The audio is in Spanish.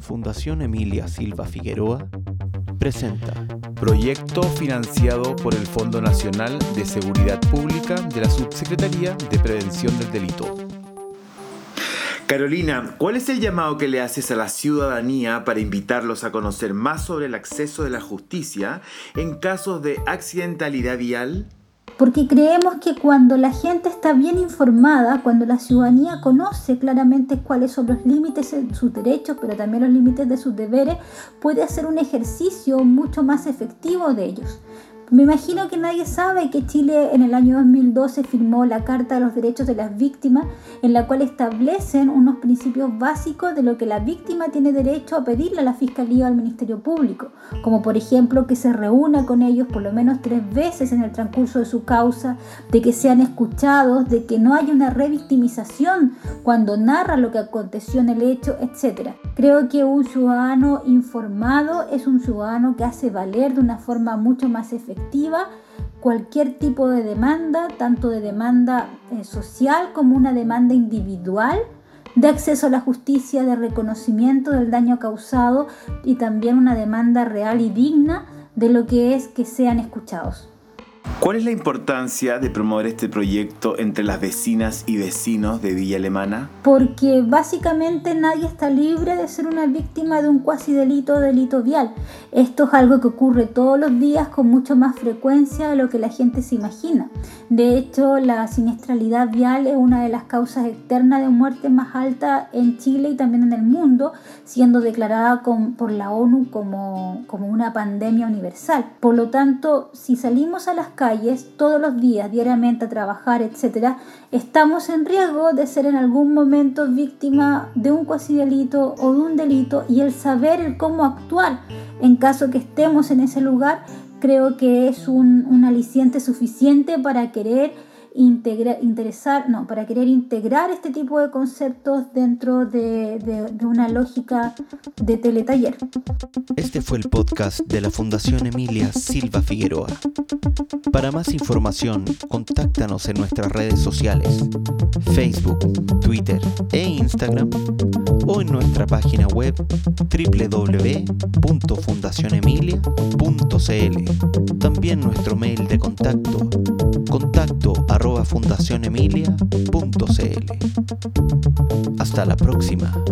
Fundación Emilia Silva Figueroa presenta Proyecto financiado por el Fondo Nacional de Seguridad Pública de la Subsecretaría de Prevención del Delito. Carolina, ¿cuál es el llamado que le haces a la ciudadanía para invitarlos a conocer más sobre el acceso de la justicia en casos de accidentalidad vial? Porque creemos que cuando la gente está bien informada, cuando la ciudadanía conoce claramente cuáles son los límites de sus derechos, pero también los límites de sus deberes, puede hacer un ejercicio mucho más efectivo de ellos. Me imagino que nadie sabe que Chile en el año 2012 firmó la Carta de los Derechos de las Víctimas, en la cual establecen unos principios básicos de lo que la víctima tiene derecho a pedirle a la Fiscalía o al Ministerio Público, como por ejemplo que se reúna con ellos por lo menos tres veces en el transcurso de su causa, de que sean escuchados, de que no haya una revictimización cuando narra lo que aconteció en el hecho, etc. Creo que un ciudadano informado es un ciudadano que hace valer de una forma mucho más efectiva cualquier tipo de demanda, tanto de demanda eh, social como una demanda individual de acceso a la justicia, de reconocimiento del daño causado y también una demanda real y digna de lo que es que sean escuchados. ¿Cuál es la importancia de promover este proyecto entre las vecinas y vecinos de Villa Alemana? Porque básicamente nadie está libre de ser una víctima de un cuasi delito o delito vial. Esto es algo que ocurre todos los días con mucho más frecuencia de lo que la gente se imagina. De hecho, la siniestralidad vial es una de las causas externas de muerte más alta en Chile y también en el mundo, siendo declarada por la ONU como, como una pandemia universal. Por lo tanto, si salimos a las calles, todos los días, diariamente a trabajar, etcétera, estamos en riesgo de ser en algún momento víctima de un cuasi delito o de un delito y el saber cómo actuar en caso que estemos en ese lugar creo que es un, un aliciente suficiente para querer interesar, no, para querer integrar este tipo de conceptos dentro de, de una lógica de teletaller. Este fue el podcast de la Fundación Emilia Silva Figueroa. Para más información, contáctanos en nuestras redes sociales, Facebook, Twitter e Instagram o en nuestra página web www.fundacionemilia.cl. También nuestro mail de contacto, contacto arroba fundacionemilia.cl. Hasta la próxima.